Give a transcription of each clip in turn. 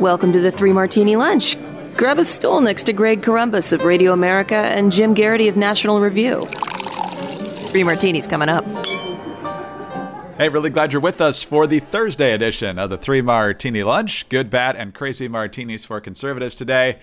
Welcome to the Three Martini Lunch. Grab a stool next to Greg Corombos of Radio America and Jim Geraghty of National Review. Three Martinis coming up. Hey, really glad you're with us for the Thursday edition of the Three Martini Lunch. Good, bad, and crazy martinis for conservatives today.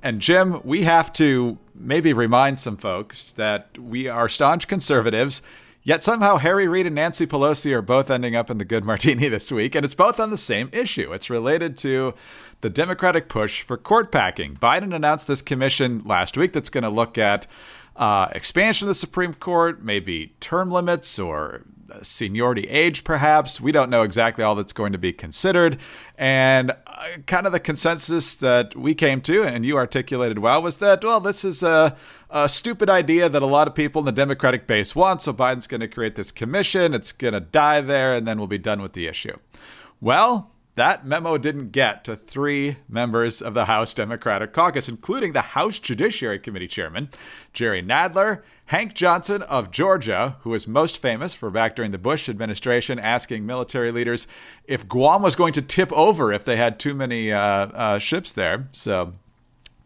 And Jim, we have to maybe remind some folks that we are staunch conservatives Yet somehow Harry Reid and Nancy Pelosi are both ending up in the good martini this week, and it's both on the same issue. It's related to the Democratic push for court packing. Biden announced this commission last week that's going to look at uh, expansion of the Supreme Court, maybe term limits or seniority age, perhaps. We don't know exactly all that's going to be considered. And uh, kind of the consensus that we came to, and you articulated well, was that, well, this is a, a stupid idea that a lot of people in the Democratic base want. So Biden's going to create this commission. It's going to die there, and then we'll be done with the issue. Well, that memo didn't get to three members of the House Democratic Caucus, including the House Judiciary Committee Chairman, Jerry Nadler, Hank Johnson of Georgia, who is most famous for back during the Bush administration asking military leaders if Guam was going to tip over if they had too many uh, uh, ships there. So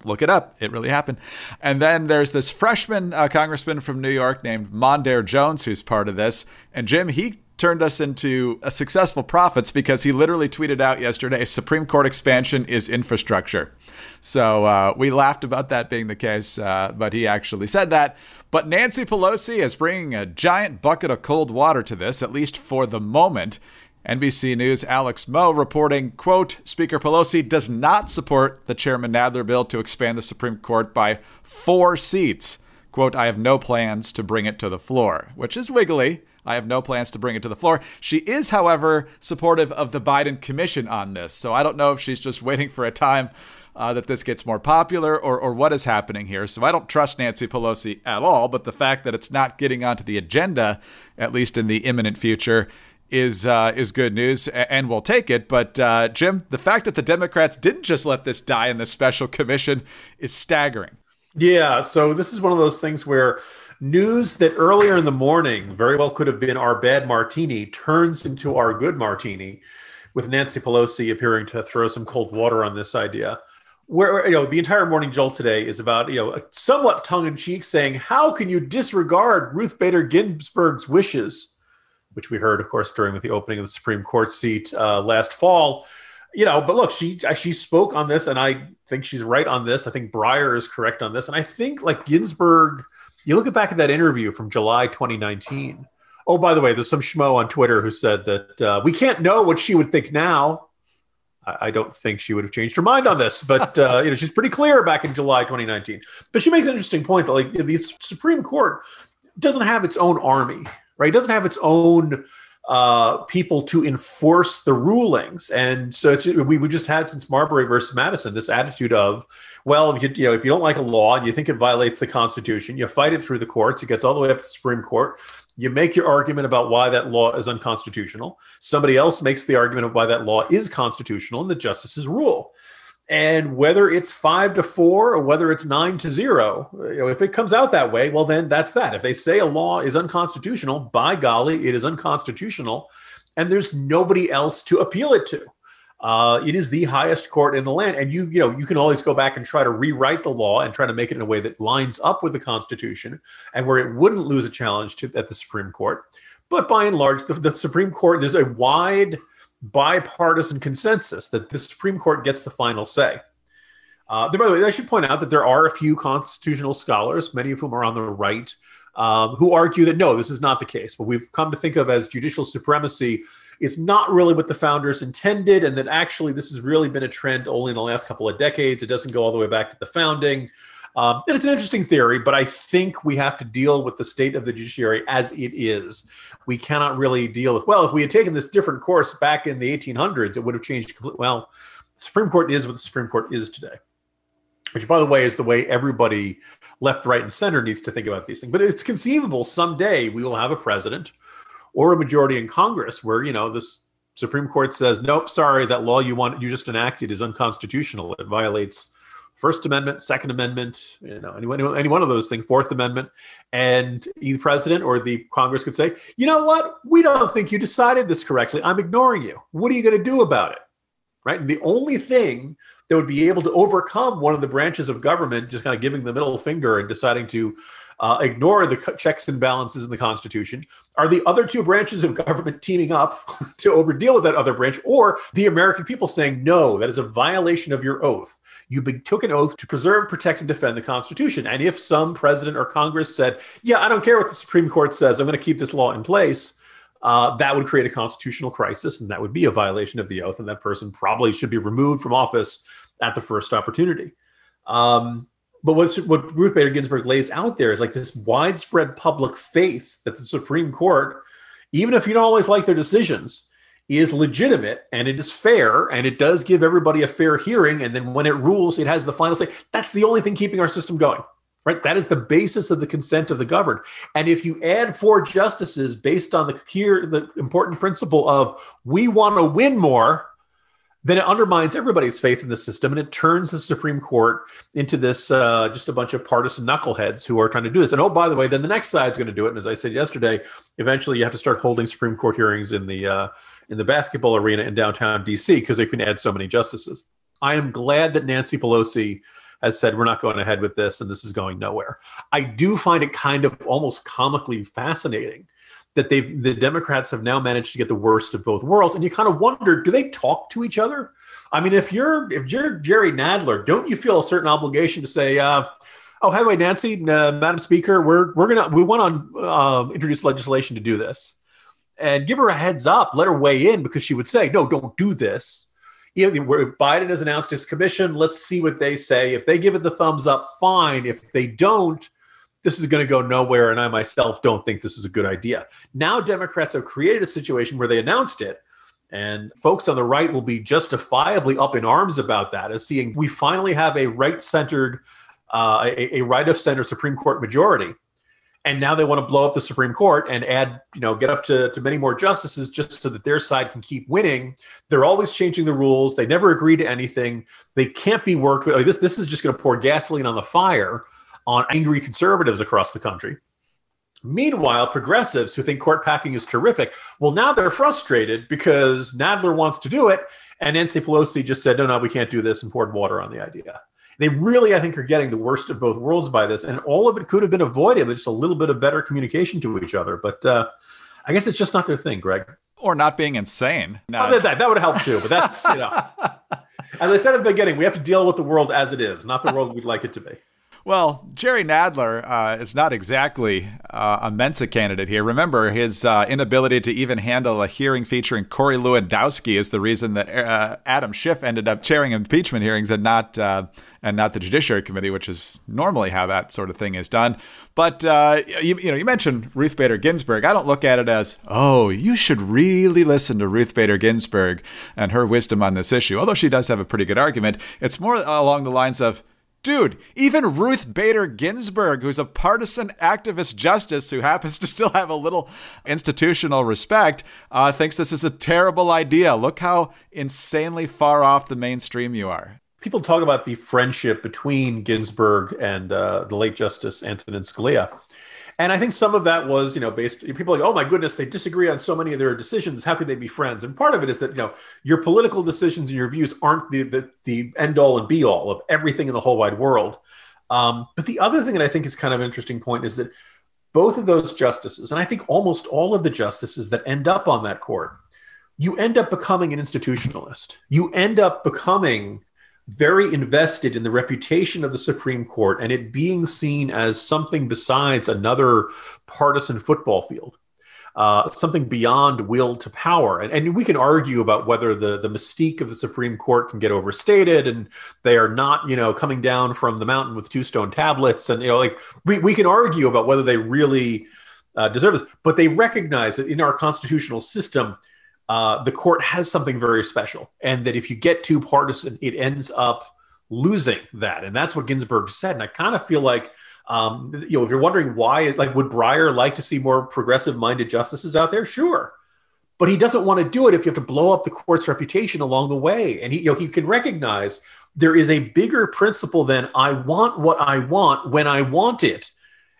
look it up. It really happened. And then there's this freshman uh, congressman from New York named Mondaire Jones who's part of this. And Jim, he turned us into a successful prophets because he literally tweeted out yesterday Supreme Court expansion is infrastructure. So uh, we laughed about that being the case, uh, but he actually said that. But Nancy Pelosi is bringing a giant bucket of cold water to this, at least for the moment. NBC News' Alex Moe reporting, quote, Speaker Pelosi does not support the Chairman Nadler bill to expand the Supreme Court by four seats. Quote, I have no plans to bring it to the floor, which is wiggly. I have no plans to bring it to the floor. She is, however, supportive of the Biden commission on this. So I don't know if she's just waiting for a time uh, that this gets more popular or, or what is happening here. So I don't trust Nancy Pelosi at all. But the fact that it's not getting onto the agenda, at least in the imminent future, is uh, is good news, and we'll take it. But uh, Jim, the fact that the Democrats didn't just let this die in the special commission is staggering. Yeah, so this is one of those things where news that earlier in the morning very well could have been our bad martini turns into our good martini with Nancy Pelosi appearing to throw some cold water on this idea. Where you know the entire morning jolt today is about you know somewhat tongue in cheek saying how can you disregard Ruth Bader Ginsburg's wishes, which we heard of course during the opening of the Supreme Court seat uh, last fall. You know, but look, she she spoke on this, and I think she's right on this. I think Breyer is correct on this, and I think like Ginsburg you look back at that interview from July 2019. Oh, by the way, there's some schmo on Twitter who said that uh, we can't know what she would think now. I, don't think she would have changed her mind on this, but uh, you know she's pretty clear back in July 2019. But she makes an interesting point that like the Supreme Court doesn't have its own army, right? It doesn't have its own uh, people to enforce the rulings. And so we, we just had since Marbury versus Madison this attitude of, well, if you, you know, if you don't like a law and you think it violates the Constitution, you fight it through the courts. It gets all the way up to the Supreme Court. You make your argument about why that law is unconstitutional. Somebody else makes the argument of why that law is constitutional, and the justices rule. And whether it's five to four or whether it's nine to zero, you know, if it comes out that way, well, then that's that. If they say a law is unconstitutional, by golly, it is unconstitutional, and there's nobody else to appeal it to. Uh, it is the highest court in the land, and you you know you can always go back and try to rewrite the law and try to make it in a way that lines up with the Constitution and where it wouldn't lose a challenge to at the Supreme Court. But by and large, the, the Supreme Court there's a wide bipartisan consensus that the Supreme Court gets the final say. Uh, by the way, I should point out that there are a few constitutional scholars, many of whom are on the right, um, who argue that no, this is not the case. What we've come to think of as judicial supremacy is not really what the founders intended, and that actually this has really been a trend only in the last couple of decades. It doesn't go all the way back to the founding. Um, and it's an interesting theory, but I think we have to deal with the state of the judiciary as it is. We cannot really deal with, well, if we had taken this different course back in the 1800s, it would have changed. completely. Well, the Supreme Court is what the Supreme Court is today, which, by the way, is the way everybody left, right, and center needs to think about these things. But it's conceivable someday we will have a president or a majority in Congress where, you know, this Supreme Court says, nope, sorry, that law you want you just enacted is unconstitutional. It violates First Amendment, Second Amendment, you know, any, any one of those things, Fourth Amendment, and the president or the Congress could say, you know what, we don't think you decided this correctly. I'm ignoring you. What are you going to do about it? right? And the only thing that would be able to overcome one of the branches of government just kind of giving the middle finger and deciding to uh, ignore the checks and balances in the Constitution? Are the other two branches of government teaming up to over deal with that other branch, or the American people saying, no, that is a violation of your oath? You took an oath to preserve, protect, and defend the Constitution. And if some president or Congress said, yeah, I don't care what the Supreme Court says, I'm going to keep this law in place. Uh, that would create a constitutional crisis, and that would be a violation of the oath, and that person probably should be removed from office at the first opportunity. Um, but what what Ruth Bader Ginsburg lays out there is like this widespread public faith that the Supreme Court, even if you don't always like their decisions, is legitimate and it is fair and it does give everybody a fair hearing. And then when it rules, it has the final say. That's the only thing keeping our system going. Right? That is the basis of the consent of the governed. And if you add four justices based on the here the important principle of we want to win more, then it undermines everybody's faith in the system and it turns the Supreme Court into this uh, just a bunch of partisan knuckleheads who are trying to do this. And oh, by the way, then the next side's going to do it. And as I said yesterday, eventually you have to start holding Supreme Court hearings in the uh, in the basketball arena in downtown DC because they can add so many justices. I am glad that Nancy Pelosi has said we're not going ahead with this and this is going nowhere. I do find it kind of almost comically fascinating that they the Democrats have now managed to get the worst of both worlds. And you kind of wonder, do they talk to each other? I mean, if you're if you're Jerry Nadler, don't you feel a certain obligation to say, uh, "Oh, wait, Nancy, uh, Madam Speaker, we're we're gonna we want to uh, introduce legislation to do this," and give her a heads up, let her weigh in because she would say, "No, don't do this." You know, Biden has announced his commission. Let's see what they say. If they give it the thumbs up, fine. If they don't, this is going to go nowhere. And I myself don't think this is a good idea. Now, Democrats have created a situation where they announced it. And folks on the right will be justifiably up in arms about that, as seeing we finally have a right centered, uh, a, a right of center Supreme Court majority. And now they want to blow up the Supreme Court and add, you know, get up to, to many more justices just so that their side can keep winning. They're always changing the rules. They never agree to anything. They can't be worked with. this, this is just going to pour gasoline on the fire on angry conservatives across the country. Meanwhile, progressives who think court packing is terrific, well, now they're frustrated because Nadler wants to do it, and Nancy Pelosi just said, no, no, we can't do this, and poured water on the idea. They really, I think, are getting the worst of both worlds by this, and all of it could have been avoided with just a little bit of better communication to each other. But uh, I guess it's just not their thing, Greg. Or not being insane. No. Oh, that, that would help too, but that's, you know. As I said at the beginning, we have to deal with the world as it is, not the world we'd like it to be. Well, Jerry Nadler uh, is not exactly uh, a Mensa candidate here. Remember, his uh, inability to even handle a hearing featuring Corey Lewandowski is the reason that uh, Adam Schiff ended up chairing impeachment hearings and not uh, and not the Judiciary Committee, which is normally how that sort of thing is done. But uh, you, you know, you mentioned Ruth Bader Ginsburg. I don't look at it as, oh, you should really listen to Ruth Bader Ginsburg and her wisdom on this issue. Although she does have a pretty good argument, it's more along the lines of Dude, even Ruth Bader Ginsburg, who's a partisan activist justice who happens to still have a little institutional respect, uh, thinks this is a terrible idea. Look how insanely far off the mainstream you are. People talk about the friendship between Ginsburg and uh, the late Justice Antonin Scalia. And I think some of that was, you know, based people like, oh my goodness, they disagree on so many of their decisions. How could they be friends? And part of it is that, you know, your political decisions and your views aren't the the, the end all and be all of everything in the whole wide world. Um, but the other thing that I think is kind of interesting point is that both of those justices, and I think almost all of the justices that end up on that court, you end up becoming an institutionalist. You end up becoming very invested in the reputation of the Supreme Court and it being seen as something besides another partisan football field. Uh, something beyond will to power. And, and we can argue about whether the, the mystique of the Supreme Court can get overstated and they are not, you know, coming down from the mountain with two stone tablets. And, you know, like we, we can argue about whether they really uh, deserve this, but they recognize that in our constitutional system, uh, the court has something very special, and that if you get too partisan, it ends up losing that. And that's what Ginsburg said. And I kind of feel like, um, you know, if you're wondering why, like, would Breyer like to see more progressive-minded justices out there? Sure, but he doesn't want to do it if you have to blow up the court's reputation along the way. And he, you know, he can recognize there is a bigger principle than I want what I want when I want it.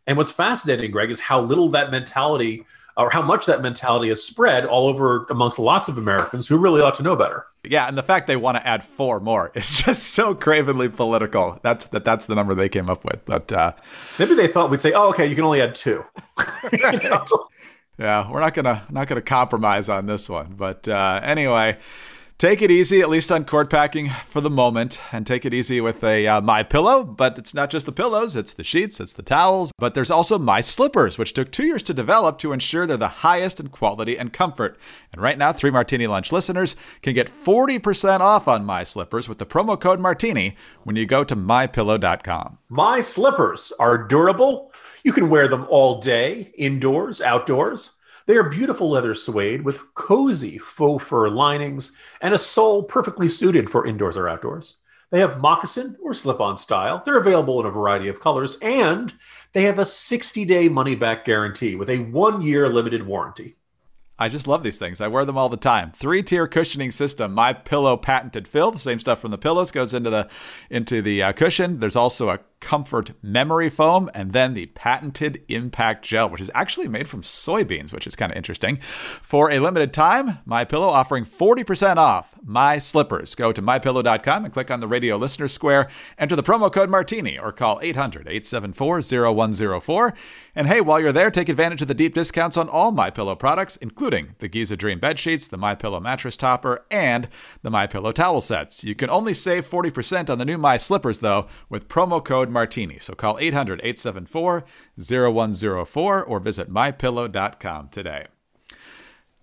And what's fascinating, Greg, is how little that mentality or how much that mentality is spread all over amongst lots of Americans who really ought to know better. Yeah, and the fact they want to add four more is just so cravenly political. That's that that's the number they came up with. But uh, maybe they thought we'd say, "Oh, okay, you can only add two. yeah, we're not gonna not gonna compromise on this one. But uh, anyway, take it easy, at least on court packing for the moment, and take it easy with a uh, My Pillow. But it's not just the pillows; it's the sheets, it's the towels. But there's also My Slippers, which took two years to develop to ensure they're the highest in quality and comfort. And right now, three Martini Lunch listeners can get 40% off on My Slippers with the promo code Martini when you go to mypillow.com. My Slippers are durable. You can wear them all day, indoors, outdoors. They are beautiful leather suede with cozy faux fur linings and a sole perfectly suited for indoors or outdoors. They have moccasin or slip on style. They're available in a variety of colors, and they have a 60 day money back guarantee with a one year limited warranty. I just love these things. I wear them all the time. Three tier cushioning system. My pillow patented fill. The same stuff from the pillows goes into the into the uh, cushion. There's also a comfort memory foam and then the patented impact gel which is actually made from soybeans which is kind of interesting. For a limited time my pillow offering 40% off my slippers. Go to mypillow.com and click on the radio listener square. Enter the promo code martini or call 800-874-0104 and hey while you're there take advantage of the deep discounts on all my pillow products including the giza dream bed sheets the my pillow mattress topper and the my pillow towel sets. You can only save 40% on the new my slippers though with promo code martini. So call 800 874 0104 or visit mypillow.com today.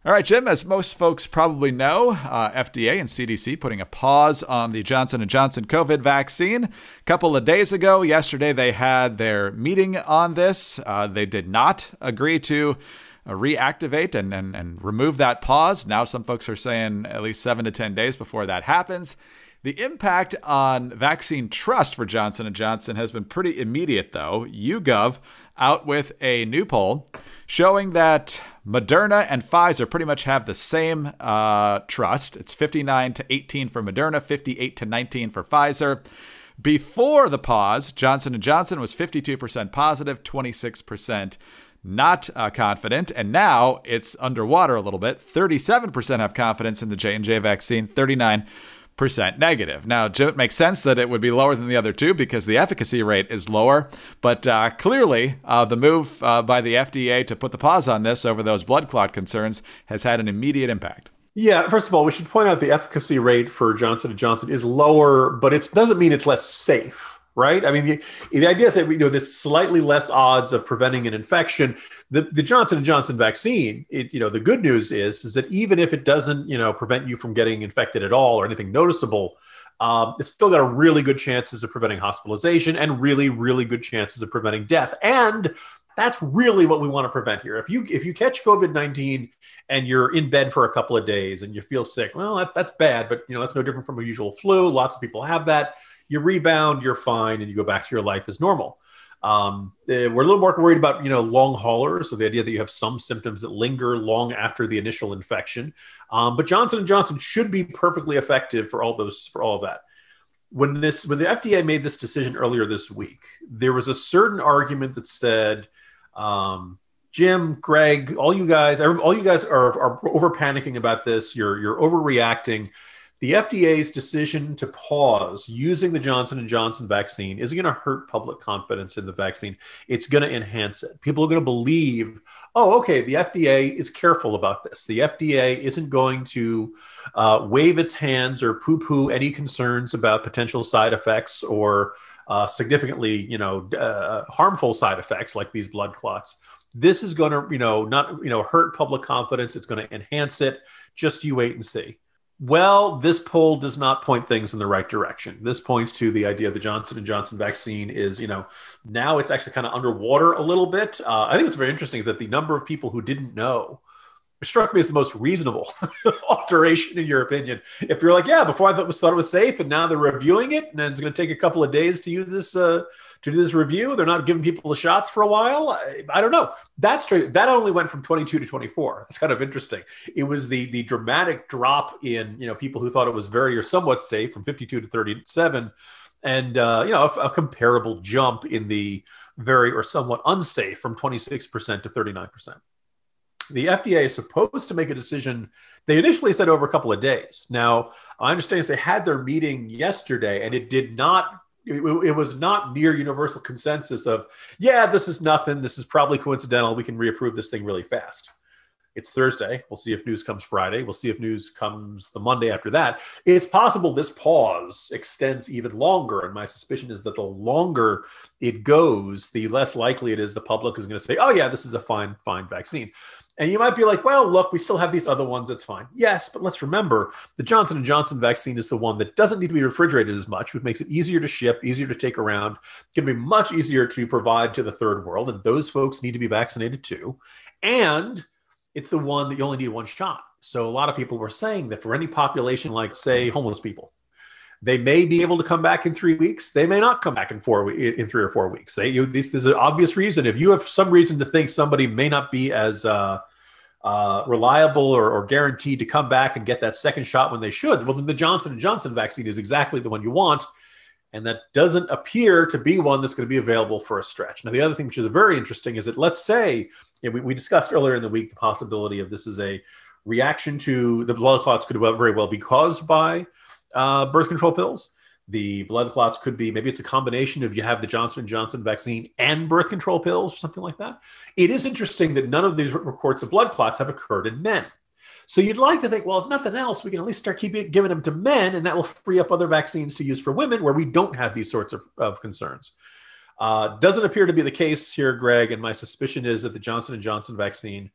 All right, Jim. As most folks probably know, uh, FDA and CDC putting a pause on the Johnson & Johnson COVID vaccine. A couple of days ago, yesterday, they had their meeting on this. Uh, they did not agree to uh, reactivate and, and, and remove that pause. Now, some folks are saying at least seven to 10 days before that happens. The impact on vaccine trust for Johnson & Johnson has been pretty immediate though. YouGov out with a new poll showing that Moderna and Pfizer pretty much have the same uh, trust. It's 59 to 18 for Moderna, 58 to 19 for Pfizer. Before the pause, Johnson & Johnson was 52% positive, 26% not uh, confident, and now it's underwater a little bit. 37% have confidence in the J&J vaccine, 39 percent negative. Now, it makes sense that it would be lower than the other two because the efficacy rate is lower. But uh, clearly, uh, the move uh, by the FDA to put the pause on this over those blood clot concerns has had an immediate impact. Yeah, first of all, we should point out the efficacy rate for Johnson & Johnson is lower, but it doesn't mean it's less safe right? I mean, the, the idea is that you know there's slightly less odds of preventing an infection. The, the Johnson and Johnson vaccine, it, you know, the good news is is that even if it doesn't, you know, prevent you from getting infected at all or anything noticeable, um, it's still got a really good chances of preventing hospitalization and really, really good chances of preventing death. And that's really what we want to prevent here. If you if you catch COVID nineteen and you're in bed for a couple of days and you feel sick, well, that, that's bad. But you know that's no different from a usual flu. Lots of people have that you rebound, you're fine, and you go back to your life as normal. Um, eh, we're a little more worried about you know long haulers, so the idea that you have some symptoms that linger long after the initial infection. Um, but Johnson and Johnson should be perfectly effective for all those for all of that. When this when the FDA made this decision earlier this week, there was a certain argument that said. Um, Jim, Greg, all you guys, all you guys are, are over panicking about this. You're you're overreacting the FDA's decision to pause using the Johnson and Johnson vaccine isn't going to hurt public confidence in the vaccine. It's going to enhance it. People are going to believe, oh, okay, the FDA is careful about this. The FDA isn't going to uh, wave its hands or poo-poo any concerns about potential side effects or uh, significantly, you know, uh, harmful side effects like these blood clots. This is going to, you know, not, you know, hurt public confidence. It's going to enhance it. Just you wait and see well, this poll does not point things in the right direction. This points to the idea of the Johnson and Johnson vaccine is, you know, now it's actually kind of underwater a little bit. Uh, I think it's very interesting that the number of people who didn't know struck me as the most reasonable alteration in your opinion. If you're like, yeah, before I thought, was, thought it was safe, and now they're reviewing it, and it's going to take a couple of days to use this uh, to do this review. They're not giving people the shots for a while. I, I don't know. That's true. That only went from 22 to 24. It's kind of interesting. It was the the dramatic drop in you know people who thought it was very or somewhat safe from 52 to 37, and uh, you know a, a comparable jump in the very or somewhat unsafe from 26% to 39%. The FDA is supposed to make a decision. They initially said over a couple of days. Now, I understand they had their meeting yesterday and it did not it, was not near universal consensus of yeah this is nothing this is probably coincidental we can reapprove this thing really fast it's Thursday. We'll see if news comes Friday. We'll see if news comes the Monday after that. It's possible this pause extends even longer. And my suspicion is that the longer it goes, the less likely it is the public is going to say, oh, yeah, this is a fine, fine vaccine. And you might be like, well, look, we still have these other ones. That's fine. Yes, but let's remember the Johnson & Johnson vaccine is the one that doesn't need to be refrigerated as much, which makes it easier to ship, easier to take around. It's going to be much easier to provide to the third world. And those folks need to be vaccinated too. And – it's the one that you only need one shot. So a lot of people were saying that for any population, like say homeless people, they may be able to come back in three weeks. They may not come back in four in three or four weeks. They, you, this, there's an obvious reason. If you have some reason to think somebody may not be as uh, uh, reliable or, or, guaranteed to come back and get that second shot when they should, well, then the Johnson and Johnson vaccine is exactly the one you want, and that doesn't appear to be one that's going to be available for a stretch. Now, the other thing which is very interesting is that let's say yeah, we, we discussed earlier in the week the possibility of this is a reaction to the blood clots could very well be caused by uh, birth control pills. The blood clots could be maybe it's a combination of you have the Johnson Johnson vaccine and birth control pills, or something like that. It is interesting that none of these reports of blood clots have occurred in men. So you'd like to think, well, if nothing else, we can at least start keeping giving them to men, and that will free up other vaccines to use for women where we don't have these sorts of, of concerns. Uh, doesn't appear to be the case here, Greg. And my suspicion is that the Johnson and Johnson vaccine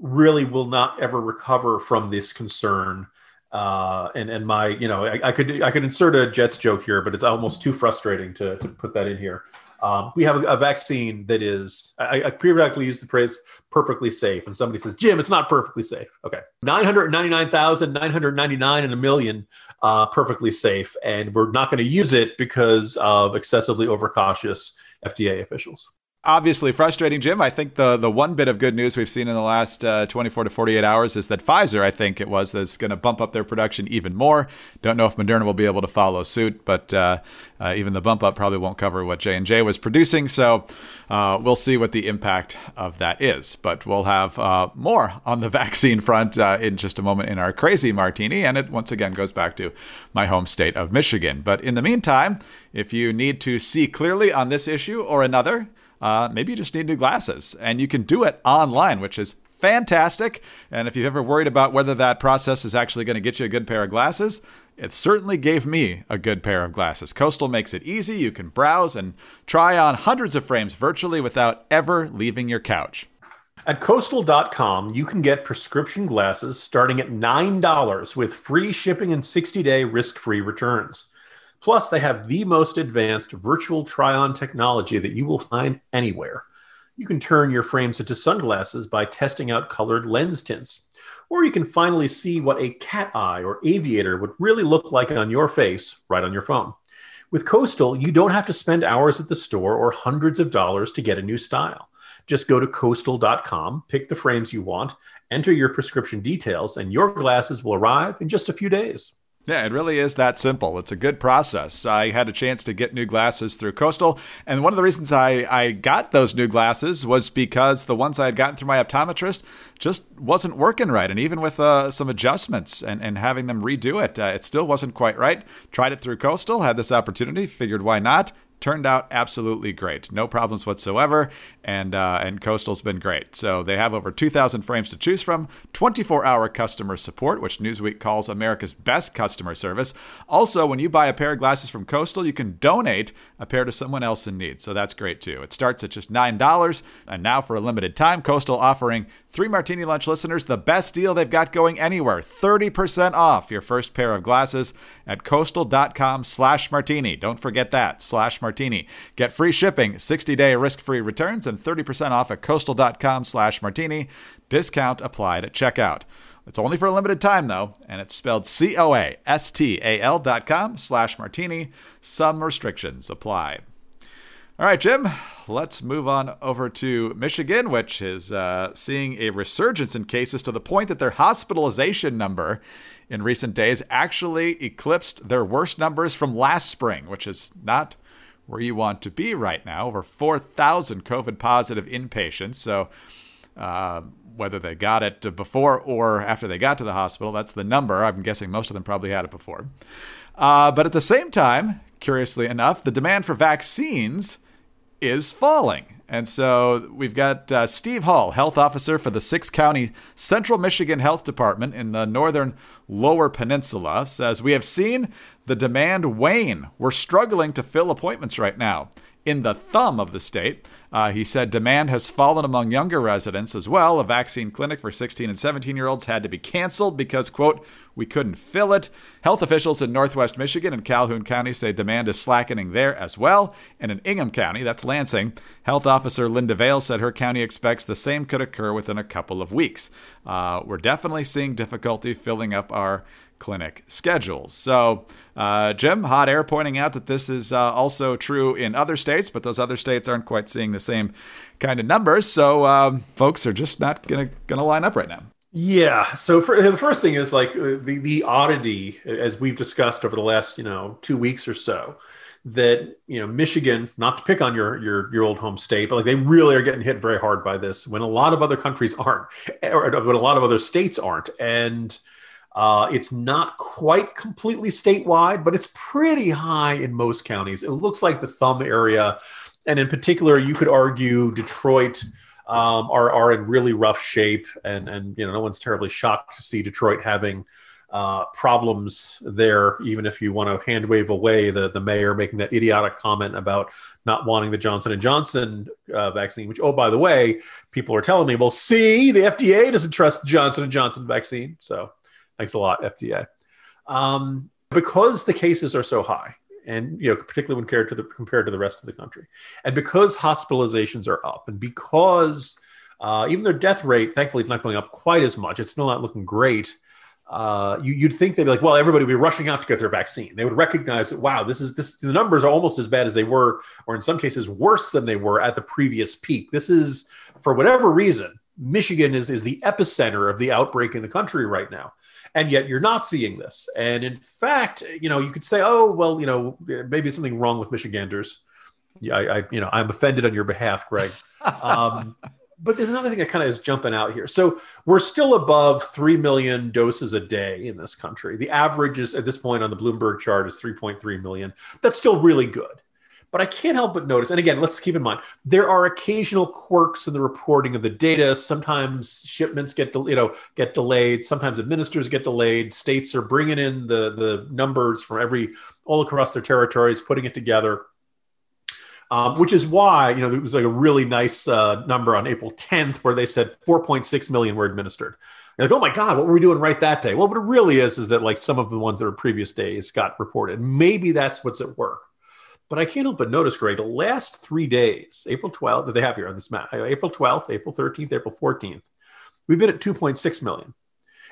really will not ever recover from this concern. Uh, and and my, you know, I, I, could I could insert a Jets joke here, but it's almost too frustrating to, to put that in here. Um, we have a, a, vaccine that is, I, I periodically use the phrase perfectly safe. And somebody says, Jim, it's not perfectly safe. Okay. 999,999 and a million uh, perfectly safe. And we're not going to use it because of excessively overcautious FDA officials obviously frustrating, Jim. I think the the one bit of good news we've seen in the last uh, 24 to 48 hours is that Pfizer, I think it was, that's going to bump up their production even more. Don't know if Moderna will be able to follow suit, but uh, uh, even the bump up probably won't cover what J and J was producing. So uh, we'll see what the impact of that is. But we'll have uh, more on the vaccine front uh, in just a moment in our crazy martini, and it once again goes back to my home state of Michigan. But in the meantime, if you need to see clearly on this issue or another uh, maybe you just need new glasses. And you can do it online, which is fantastic. And if you've ever worried about whether that process is actually going to get you a good pair of glasses, it certainly gave me a good pair of glasses. Coastal makes it easy. You can browse and try on hundreds of frames virtually without ever leaving your couch. At coastal.com, you can get prescription glasses starting at $9 with free shipping and 60 day risk free returns. Plus, they have the most advanced virtual try on technology that you will find anywhere. You can turn your frames into sunglasses by testing out colored lens tints. Or you can finally see what a cat eye or aviator would really look like on your face right on your phone. With Coastal, you don't have to spend hours at the store or hundreds of dollars to get a new style. Just go to coastal.com, pick the frames you want, enter your prescription details, and your glasses will arrive in just a few days. Yeah, it really is that simple. It's a good process. I had a chance to get new glasses through Coastal, and one of the reasons I, I got those new glasses was because the ones I had gotten through my optometrist just wasn't working right. And even with uh, some adjustments and, and having them redo it, uh, it still wasn't quite right. Tried it through Coastal, had this opportunity, figured why not turned out absolutely great. No problems whatsoever, and uh, and Coastal's been great. So they have over 2,000 frames to choose from, 24-hour customer support, which Newsweek calls America's best customer service. Also, when you buy a pair of glasses from Coastal, you can donate a pair to someone else in need. So that's great too. It starts at just $9, and now for a limited time, Coastal offering Three Martini Lunch listeners the best deal they've got going anywhere 30% off your first pair of glasses at coastal.com slash martini. Don't forget that, slash martini. Get free shipping, 60 day risk free returns, and 30% off at coastal.com slash martini. Discount applied at checkout. It's only for a limited time, though, and it's spelled C O A S T A L dot com slash martini. Some restrictions apply. All right, Jim, let's move on over to Michigan, which is uh, seeing a resurgence in cases to the point that their hospitalization number in recent days actually eclipsed their worst numbers from last spring, which is not where you want to be right now. Over 4,000 COVID positive inpatients. So, Uh, whether they got it before or after they got to the hospital, that's the number. I'm guessing most of them probably had it before. Uh, but at the same time, curiously enough, the demand for vaccines is falling. And so we've got uh, Steve Hall, health officer for the six county Central Michigan Health Department in the northern lower peninsula, says we have seen the demand wane. We're struggling to fill appointments right now in the thumb of the state. Uh, he said demand has fallen among younger residents as well. A vaccine clinic for 16 and 17 year olds had to be canceled because, quote, we couldn't fill it. Health officials in Northwest Michigan and Calhoun County say demand is slackening there as well. And in Ingham County, that's Lansing, Health Officer Linda Vail said her county expects the same could occur within a couple of weeks. Uh, we're definitely seeing difficulty filling up our clinic schedules. So, uh, Jim, hot air pointing out that this is uh, also true in other states, but those other states aren't quite seeing the same kind of numbers. So, um, folks are just not gonna gonna line up right now. Yeah. So for, the first thing is like the the oddity, as we've discussed over the last you know two weeks or so, that you know Michigan, not to pick on your your your old home state, but like they really are getting hit very hard by this when a lot of other countries aren't, or when a lot of other states aren't, and uh, it's not quite completely statewide, but it's pretty high in most counties. It looks like the thumb area, and in particular, you could argue Detroit um, are are in really rough shape, and and you know no one's terribly shocked to see Detroit having uh, problems there. Even if you want to hand wave away the the mayor making that idiotic comment about not wanting the Johnson and Johnson uh, vaccine, which oh by the way, people are telling me, well, see, the FDA doesn't trust the Johnson and Johnson vaccine, so Thanks a lot, FDA. Um, because the cases are so high, and you know, particularly when compared to the compared to the rest of the country, and because hospitalizations are up, and because uh, even their death rate, thankfully, it's not going up quite as much. It's still not looking great. Uh, you, would think they'd be like, well, everybody would be rushing out to get their vaccine. They would recognize that, wow, this is this. The numbers are almost as bad as they were, or in some cases worse than they were at the previous peak. This is, for whatever reason, Michigan is is the epicenter of the outbreak in the country right now and yet you're not seeing this. And in fact, you know, you could say, oh, well, you know, maybe something wrong with Michiganders. Yeah, I, I you know, I'm offended on your behalf, Greg. Um, but there's another thing that kind of is jumping out here. So we're still above 3 million doses a day in this country. The average is at this point on the Bloomberg chart is 3.3 million. That's still really good. But I can't help but notice, and again, let's keep in mind there are occasional quirks in the reporting of the data. Sometimes shipments get you know get delayed. Sometimes administers get delayed. States are bringing in the the numbers from every all across their territories, putting it together. Um, which is why you know there was like a really nice uh, number on April 10th where they said 4.6 million were administered. You're like, oh my God, what were we doing right that day? Well, what it really is is that like some of the ones that are previous days got reported. Maybe that's what's at work. But I can't help but notice, Greg, the last three days, April 12th, that they have here on this map, April 12th, April 13th, April 14th, we've been at 2.6 million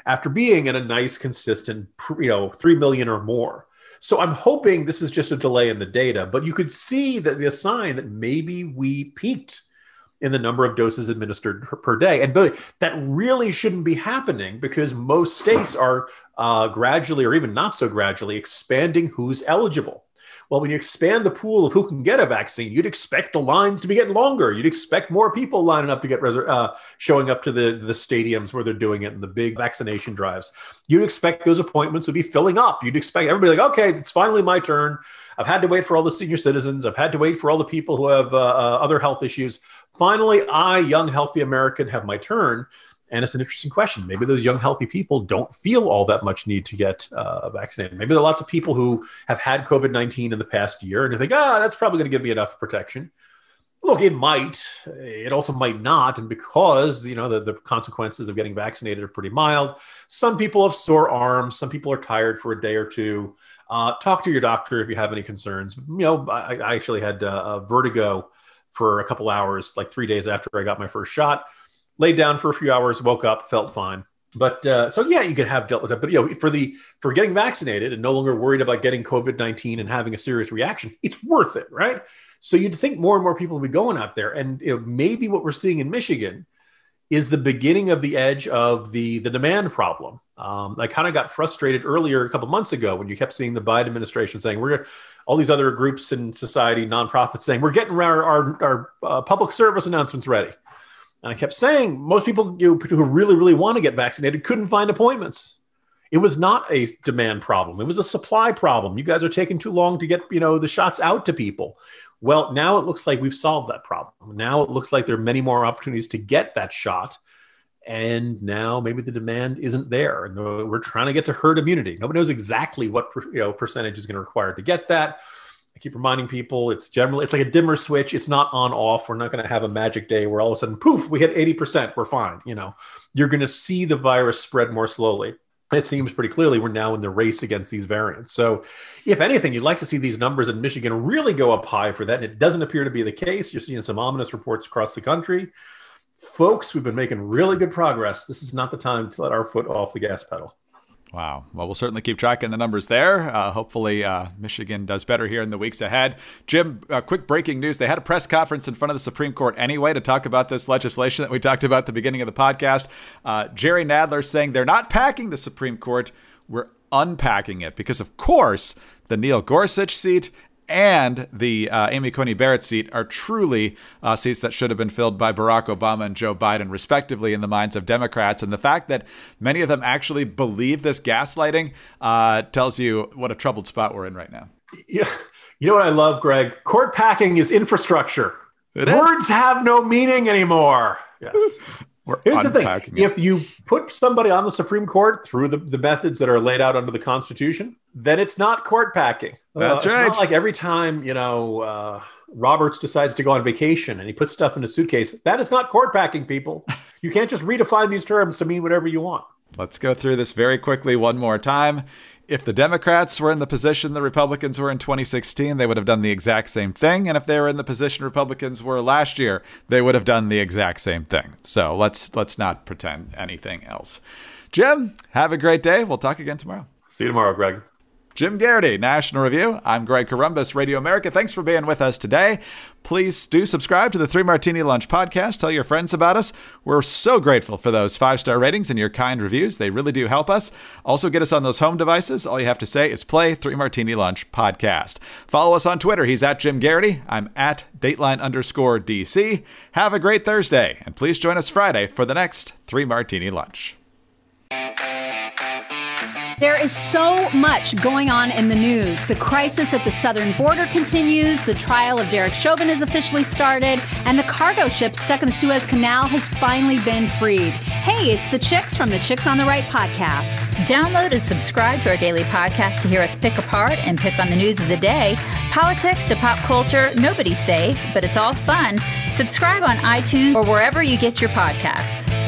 after being at a nice, consistent, you know, 3 million or more. So I'm hoping this is just a delay in the data, but you could see that the sign that maybe we peaked in the number of doses administered per day. And that really shouldn't be happening because most states are uh, gradually or even not so gradually expanding who's eligible. Well, when you expand the pool of who can get a vaccine, you'd expect the lines to be getting longer. You'd expect more people lining up to get uh, showing up to the the stadiums where they're doing it and the big vaccination drives. You'd expect those appointments to be filling up. You'd expect everybody like, okay, it's finally my turn. I've had to wait for all the senior citizens. I've had to wait for all the people who have uh, uh, other health issues. Finally, I, young healthy American, have my turn. And it's an interesting question. Maybe those young, healthy people don't feel all that much need to get uh, vaccinated. Maybe there are lots of people who have had COVID 19 in the past year and they think, ah, that's probably going to give me enough protection. Look, it might. It also might not. And because, you know, the, the consequences of getting vaccinated are pretty mild, some people have sore arms. Some people are tired for a day or two. Uh, talk to your doctor if you have any concerns. You know, I, I actually had uh, vertigo for a couple hours, like three days after I got my first shot laid down for a few hours, woke up, felt fine. But uh, so yeah, you could have dealt with that. But you know, for the for getting vaccinated and no longer worried about getting COVID nineteen and having a serious reaction, it's worth it, right? So you'd think more and more people would be going out there, and you know, maybe what we're seeing in Michigan is the beginning of the edge of the the demand problem. Um, I kind of got frustrated earlier a couple months ago when you kept seeing the Biden administration saying we're all these other groups in society, nonprofits saying we're getting our our, our uh, public service announcements ready. And I kept saying most people you know, who really, really want to get vaccinated couldn't find appointments. It was not a demand problem. It was a supply problem. You guys are taking too long to get, you know, the shots out to people. Well, now it looks like we've solved that problem. Now it looks like there are many more opportunities to get that shot. And now maybe the demand isn't there. And we're trying to get to herd immunity. Nobody knows exactly what you know percentage is going to require to get that. I keep reminding people it's generally it's like a dimmer switch. It's not on off. We're not going to have a magic day where all of a sudden poof we hit 80%. We're fine. You know, you're going to see the virus spread more slowly it seems pretty clearly we're now in the race against these variants. So, if anything, you'd like to see these numbers in Michigan really go up high for that. And it doesn't appear to be the case. You're seeing some ominous reports across the country. Folks, we've been making really good progress. This is not the time to let our foot off the gas pedal. Wow. Well, we'll certainly keep tracking the numbers there. Uh, hopefully, uh, Michigan does better here in the weeks ahead. Jim, uh, quick breaking news. They had a press conference in front of the Supreme Court anyway to talk about this legislation that we talked about at the beginning of the podcast. Uh, Jerry Nadler saying they're not packing the Supreme Court, we're unpacking it because, of course, the Neil Gorsuch seat and the uh, Amy Coney Barrett seat are truly uh, seats that should have been filled by Barack Obama and Joe Biden, respectively, in the minds of Democrats. And the fact that many of them actually believe this gaslighting uh, tells you what a troubled spot we're in right now. Yeah. You know what I love, Greg? Court packing is infrastructure. It Words is. have no meaning anymore. Yes. We're Here's the thing it. if you put somebody on the Supreme Court through the, the methods that are laid out under the Constitution, then it's not court packing. That's it's right. not like every time, you know, uh, Roberts decides to go on vacation and he puts stuff in a suitcase. That is not court packing, people. You can't just redefine these terms to mean whatever you want. Let's go through this very quickly one more time. If the Democrats were in the position the Republicans were in 2016, they would have done the exact same thing. And if they were in the position Republicans were last year, they would have done the exact same thing. So let's let's not pretend anything else. Jim, have a great day. We'll talk again tomorrow. See you tomorrow, Greg. Jim Geraghty, National Review. I'm Greg Corombos, Radio America. Thanks for being with us today. Please do subscribe to the Three Martini Lunch podcast. Tell your friends about us. We're so grateful for those five star ratings and your kind reviews. They really do help us. Also, get us on those home devices. All you have to say is play Three Martini Lunch podcast. Follow us on Twitter. He's at Jim Geraghty. I'm at Dateline underscore DC. Have a great Thursday, and please join us Friday for the next Three Martini Lunch. There is so much going on in the news. The crisis at the southern border continues, the trial of Derek Chauvin has officially started, and the cargo ship stuck in the Suez Canal has finally been freed. Hey, it's the Chicks from the Chicks on the Right podcast. Download and subscribe to our daily podcast to hear us pick apart and pick on the news of the day. Politics to pop culture, nobody's safe, but it's all fun. Subscribe on iTunes or wherever you get your podcasts.